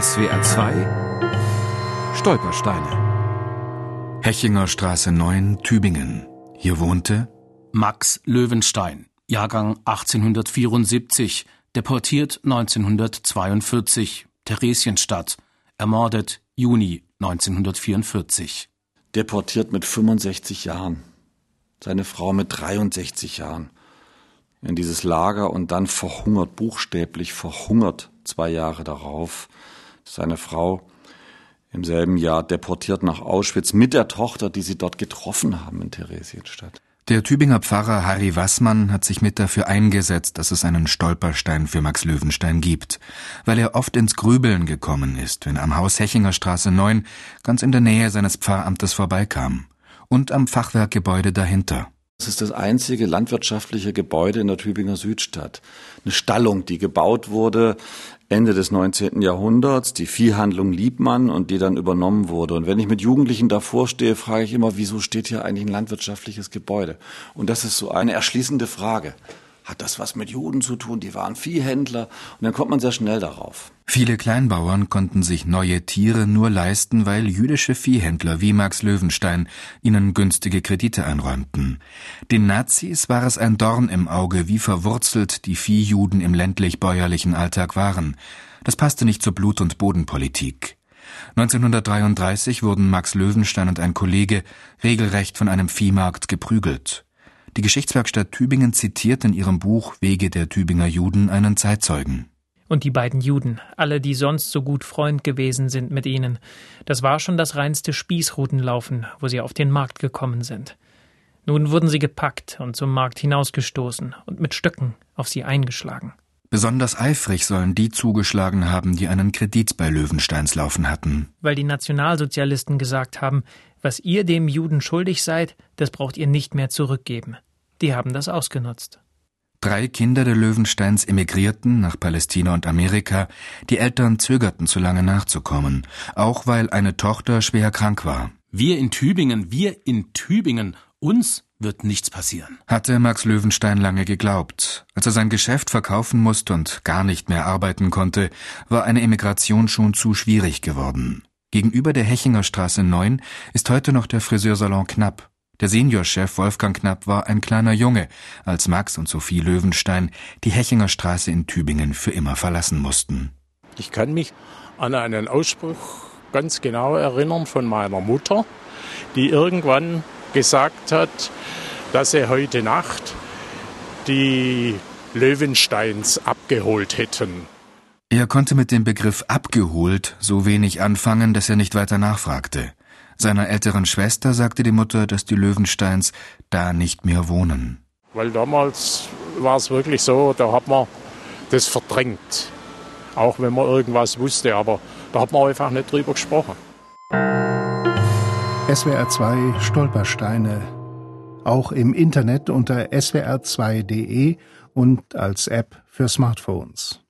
SWR 2 Stolpersteine Hechinger Straße 9, Tübingen. Hier wohnte Max Löwenstein, Jahrgang 1874, deportiert 1942, Theresienstadt, ermordet Juni 1944. Deportiert mit 65 Jahren. Seine Frau mit 63 Jahren. In dieses Lager und dann verhungert, buchstäblich verhungert zwei Jahre darauf. Seine Frau im selben Jahr deportiert nach Auschwitz mit der Tochter, die sie dort getroffen haben in Theresienstadt. Der Tübinger Pfarrer Harry Wassmann hat sich mit dafür eingesetzt, dass es einen Stolperstein für Max Löwenstein gibt, weil er oft ins Grübeln gekommen ist, wenn er am Haus Hechinger Straße 9 ganz in der Nähe seines Pfarramtes vorbeikam und am Fachwerkgebäude dahinter. Es ist das einzige landwirtschaftliche Gebäude in der Tübinger Südstadt. Eine Stallung, die gebaut wurde Ende des 19. Jahrhunderts, die Viehhandlung Liebmann und die dann übernommen wurde. Und wenn ich mit Jugendlichen davor stehe, frage ich immer, wieso steht hier eigentlich ein landwirtschaftliches Gebäude? Und das ist so eine erschließende Frage hat das was mit Juden zu tun? Die waren Viehhändler. Und dann kommt man sehr schnell darauf. Viele Kleinbauern konnten sich neue Tiere nur leisten, weil jüdische Viehhändler wie Max Löwenstein ihnen günstige Kredite einräumten. Den Nazis war es ein Dorn im Auge, wie verwurzelt die Viehjuden im ländlich-bäuerlichen Alltag waren. Das passte nicht zur Blut- und Bodenpolitik. 1933 wurden Max Löwenstein und ein Kollege regelrecht von einem Viehmarkt geprügelt. Die Geschichtswerkstatt Tübingen zitiert in ihrem Buch Wege der Tübinger Juden einen Zeitzeugen. Und die beiden Juden, alle, die sonst so gut Freund gewesen sind mit ihnen, das war schon das reinste Spießrutenlaufen, wo sie auf den Markt gekommen sind. Nun wurden sie gepackt und zum Markt hinausgestoßen und mit Stöcken auf sie eingeschlagen. Besonders eifrig sollen die zugeschlagen haben, die einen Kredit bei Löwensteins laufen hatten. Weil die Nationalsozialisten gesagt haben, was ihr dem Juden schuldig seid, das braucht ihr nicht mehr zurückgeben. Die haben das ausgenutzt. Drei Kinder der Löwensteins emigrierten nach Palästina und Amerika. Die Eltern zögerten zu lange nachzukommen, auch weil eine Tochter schwer krank war. Wir in Tübingen, wir in Tübingen, uns wird nichts passieren. Hatte Max Löwenstein lange geglaubt. Als er sein Geschäft verkaufen musste und gar nicht mehr arbeiten konnte, war eine Emigration schon zu schwierig geworden. Gegenüber der Hechinger Straße 9 ist heute noch der Friseursalon Knapp. Der Seniorchef Wolfgang Knapp war ein kleiner Junge, als Max und Sophie Löwenstein die Hechinger Straße in Tübingen für immer verlassen mussten. Ich kann mich an einen Ausspruch ganz genau erinnern von meiner Mutter, die irgendwann gesagt hat, dass sie heute Nacht die Löwensteins abgeholt hätten. Er konnte mit dem Begriff abgeholt so wenig anfangen, dass er nicht weiter nachfragte. Seiner älteren Schwester sagte die Mutter, dass die Löwensteins da nicht mehr wohnen. Weil damals war es wirklich so, da hat man das verdrängt. Auch wenn man irgendwas wusste, aber da hat man einfach nicht drüber gesprochen. SWR 2 Stolpersteine. Auch im Internet unter swr2.de und als App für Smartphones.